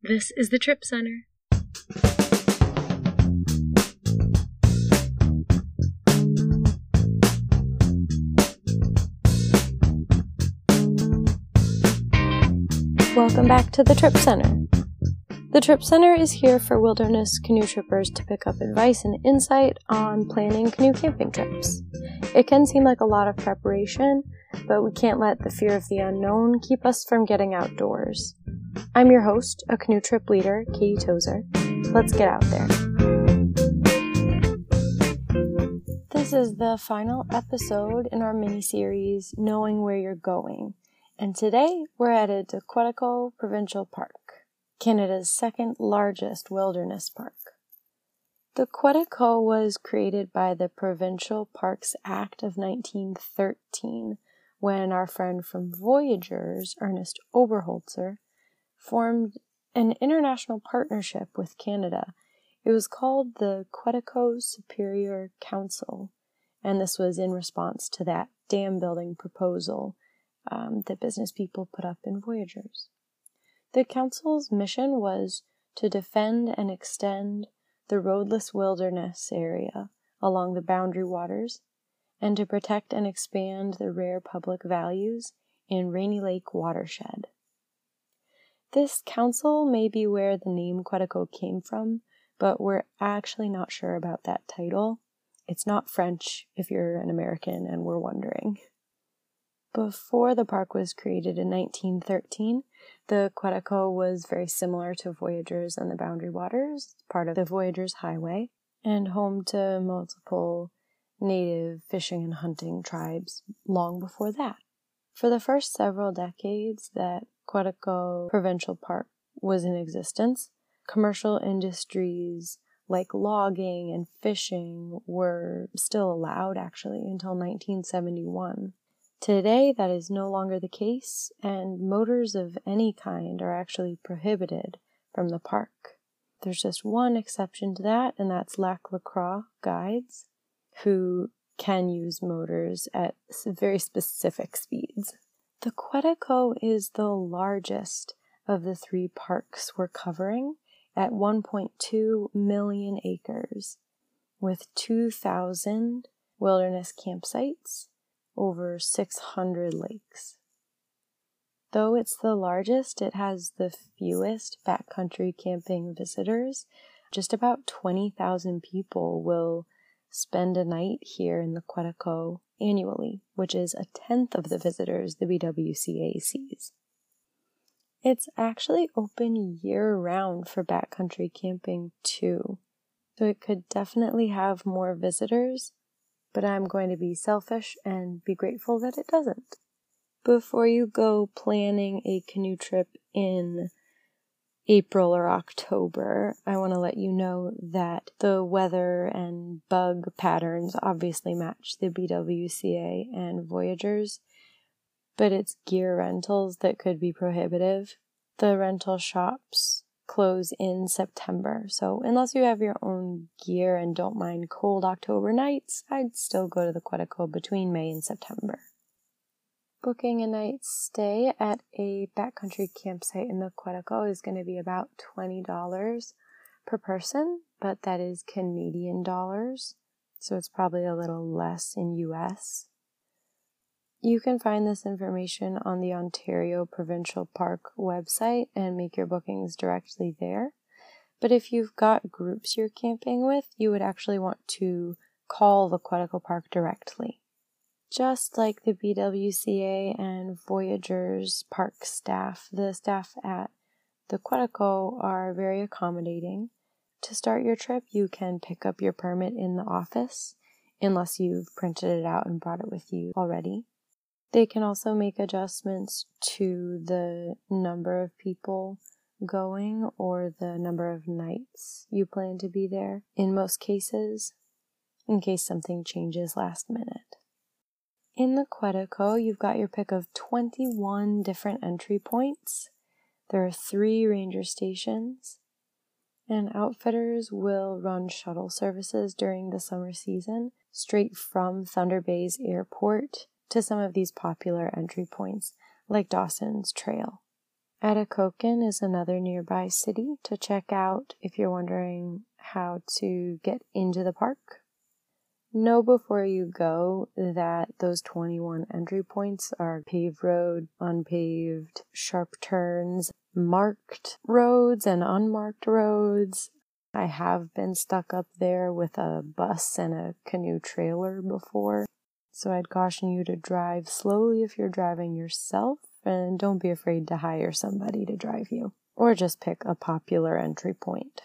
This is the Trip Center. Welcome back to the Trip Center. The Trip Center is here for wilderness canoe trippers to pick up advice and insight on planning canoe camping trips. It can seem like a lot of preparation, but we can't let the fear of the unknown keep us from getting outdoors. I'm your host, a canoe trip leader, Katie Tozer. Let's get out there. This is the final episode in our mini series, Knowing Where You're Going. And today we're at the Quetico Provincial Park, Canada's second largest wilderness park. The Quetico was created by the Provincial Parks Act of 1913 when our friend from Voyageurs, Ernest Oberholzer, formed an international partnership with Canada. It was called the Quetico Superior Council, and this was in response to that dam building proposal um, that business people put up in Voyageurs. The council's mission was to defend and extend the roadless wilderness area along the boundary waters and to protect and expand the rare public values in Rainy Lake watershed. This council may be where the name Quetico came from, but we're actually not sure about that title. It's not French if you're an American and we're wondering. Before the park was created in 1913, the Quetico was very similar to Voyageurs and the Boundary Waters, part of the Voyageurs Highway, and home to multiple native fishing and hunting tribes long before that. For the first several decades that Quetico Provincial Park was in existence, commercial industries like logging and fishing were still allowed actually until 1971. Today, that is no longer the case, and motors of any kind are actually prohibited from the park. There's just one exception to that, and that's Lac La Croix guides, who can use motors at very specific speeds. The Quetico is the largest of the three parks we're covering at 1.2 million acres with 2,000 wilderness campsites, over 600 lakes. Though it's the largest, it has the fewest backcountry camping visitors. Just about 20,000 people will spend a night here in the Quetico annually, which is a tenth of the visitors the BWCA sees. It's actually open year round for backcountry camping too, so it could definitely have more visitors, but I'm going to be selfish and be grateful that it doesn't. Before you go planning a canoe trip in April or October, I want to let you know that the weather and bug patterns obviously match the BWCA and Voyageurs, but it's gear rentals that could be prohibitive. The rental shops close in September, so unless you have your own gear and don't mind cold October nights, I'd still go to the Quetico between May and September. Booking a night stay at a backcountry campsite in the Quetico is going to be about $20 per person, but that is Canadian dollars, so it's probably a little less in US. You can find this information on the Ontario Provincial Park website and make your bookings directly there. But if you've got groups you're camping with, you would actually want to call the Quetico Park directly. Just like the BWCA and Voyageurs Park staff, the staff at the Quetico are very accommodating. To start your trip, you can pick up your permit in the office, unless you've printed it out and brought it with you already. They can also make adjustments to the number of people going or the number of nights you plan to be there in most cases, in case something changes last minute. In the Quetico, you've got your pick of 21 different entry points. There are three ranger stations, and outfitters will run shuttle services during the summer season straight from Thunder Bay's airport to some of these popular entry points, like Dawson's Trail. Atikokan is another nearby city to check out if you're wondering how to get into the park. Know before you go that those 21 entry points are paved road, unpaved, sharp turns, marked roads, and unmarked roads. I have been stuck up there with a bus and a canoe trailer before, so I'd caution you to drive slowly if you're driving yourself, and don't be afraid to hire somebody to drive you, or just pick a popular entry point.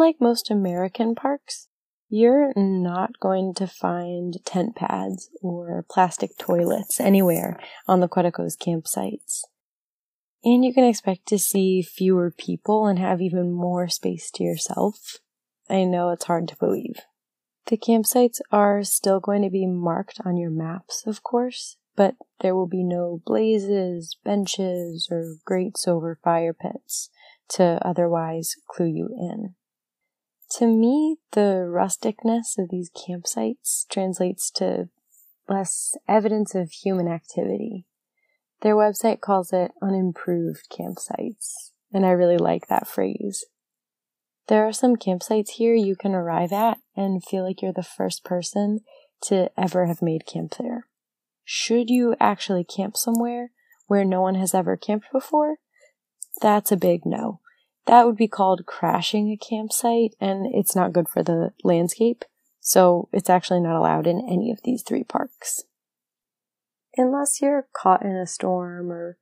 Unlike most American parks, you're not going to find tent pads or plastic toilets anywhere on the Quetico's campsites. And you can expect to see fewer people and have even more space to yourself. I know it's hard to believe. The campsites are still going to be marked on your maps, of course, but there will be no blazes, benches, or grates over fire pits to otherwise clue you in. To me, the rusticness of these campsites translates to less evidence of human activity. Their website calls it unimproved campsites, and I really like that phrase. There are some campsites here you can arrive at and feel like you're the first person to ever have made camp there. Should you actually camp somewhere where no one has ever camped before? That's a big no. That would be called crashing a campsite, and it's not good for the landscape, so it's actually not allowed in any of these three parks. Unless you're caught in a storm or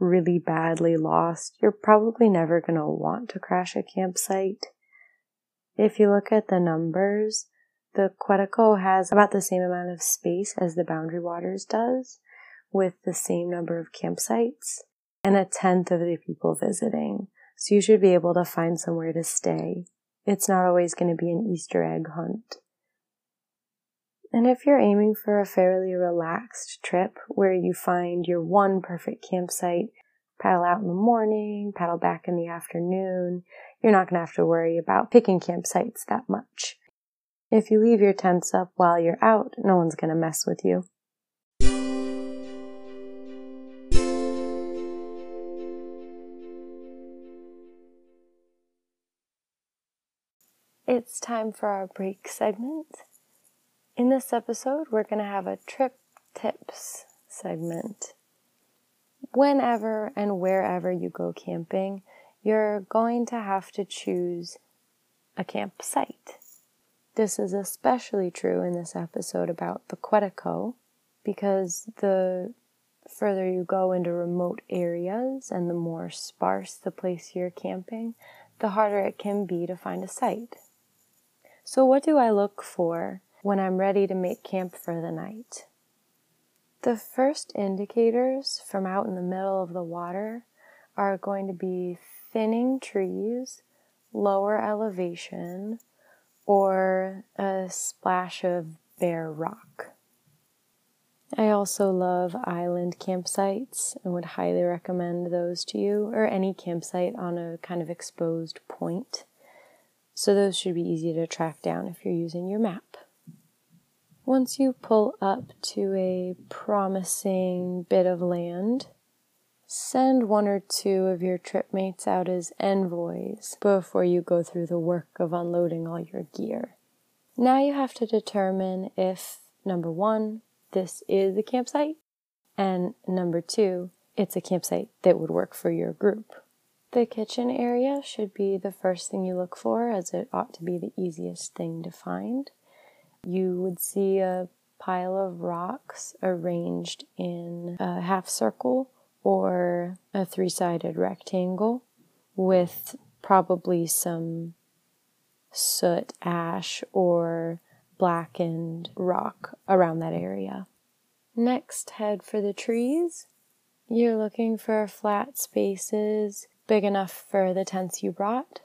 really badly lost, you're probably never going to want to crash a campsite. If you look at the numbers, the Quetico has about the same amount of space as the Boundary Waters does, with the same number of campsites and a tenth of the people visiting. So you should be able to find somewhere to stay. It's not always going to be an Easter egg hunt. And if you're aiming for a fairly relaxed trip where you find your one perfect campsite, paddle out in the morning, paddle back in the afternoon, you're not going to have to worry about picking campsites that much. If you leave your tents up while you're out, no one's going to mess with you. It's time for our break segment. In this episode, we're going to have a trip tips segment. Whenever and wherever you go camping, you're going to have to choose a campsite. This is especially true in this episode about the Quetico because the further you go into remote areas and the more sparse the place you're camping, the harder it can be to find a site. So, what do I look for when I'm ready to make camp for the night? The first indicators from out in the middle of the water are going to be thinning trees, lower elevation, or a splash of bare rock. I also love island campsites and would highly recommend those to you, or any campsite on a kind of exposed point. So those should be easy to track down if you're using your map. Once you pull up to a promising bit of land, send one or two of your tripmates out as envoys before you go through the work of unloading all your gear. Now you have to determine if, number one, this is a campsite, and number two, it's a campsite that would work for your group. The kitchen area should be the first thing you look for, as it ought to be the easiest thing to find. You would see a pile of rocks arranged in a half circle or a three sided rectangle with probably some soot, ash, or blackened rock around that area. Next, head for the trees. You're looking for flat spaces big enough for the tents you brought.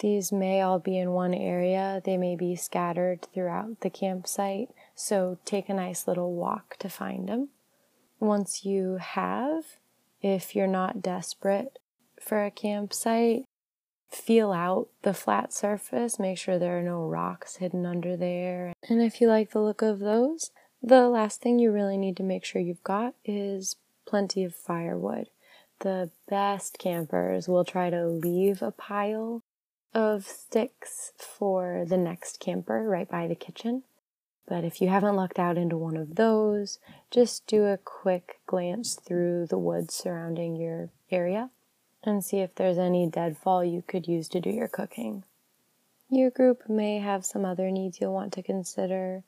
These may all be in one area, they may be scattered throughout the campsite, so take a nice little walk to find them. Once you have, if you're not desperate for a campsite, feel out the flat surface, make sure there are no rocks hidden under there. And if you like the look of those, the last thing you really need to make sure you've got is plenty of firewood. The best campers will try to leave a pile of sticks for the next camper right by the kitchen. But if you haven't lucked out into one of those, just do a quick glance through the woods surrounding your area and see if there's any deadfall you could use to do your cooking. Your group may have some other needs you'll want to consider.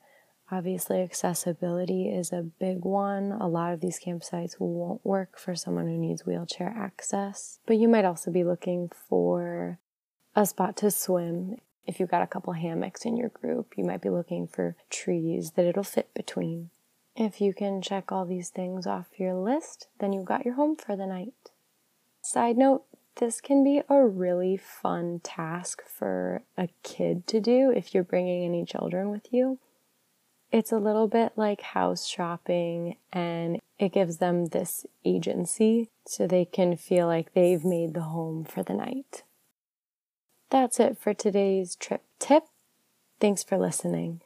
Obviously, accessibility is a big one. A lot of these campsites won't work for someone who needs wheelchair access, but you might also be looking for a spot to swim. If you've got a couple hammocks in your group, you might be looking for trees that it'll fit between. If you can check all these things off your list, then you've got your home for the night. Side note, this can be a really fun task for a kid to do if you're bringing any children with you. It's a little bit like house shopping and it gives them this agency so they can feel like they've made the home for the night. That's it for today's trip tip. Thanks for listening.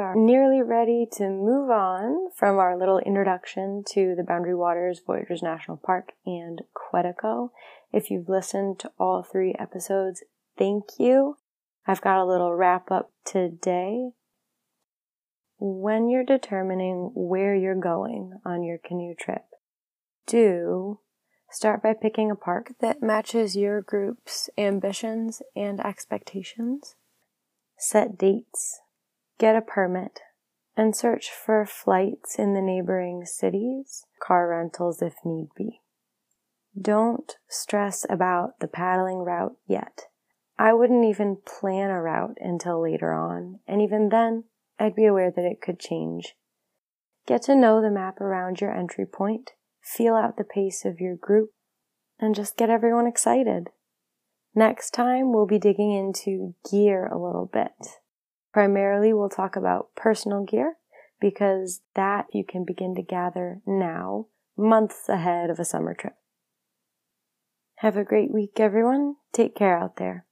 Are nearly ready to move on from our little introduction to the Boundary Waters Voyageurs National Park and Quetico. If you've listened to all three episodes, thank you. I've got a little wrap up today when you're determining where you're going on your canoe trip, do start by picking a park that matches your group's ambitions and expectations. Set dates, get a permit, and search for flights in the neighboring cities, car rentals if need be. Don't stress about the paddling route yet. I wouldn't even plan a route until later on, and even then, I'd be aware that it could change. Get to know the map around your entry point, feel out the pace of your group, and just get everyone excited. Next time, we'll be digging into gear a little bit. Primarily, we'll talk about personal gear because that you can begin to gather now, months ahead of a summer trip. Have a great week, everyone. Take care out there.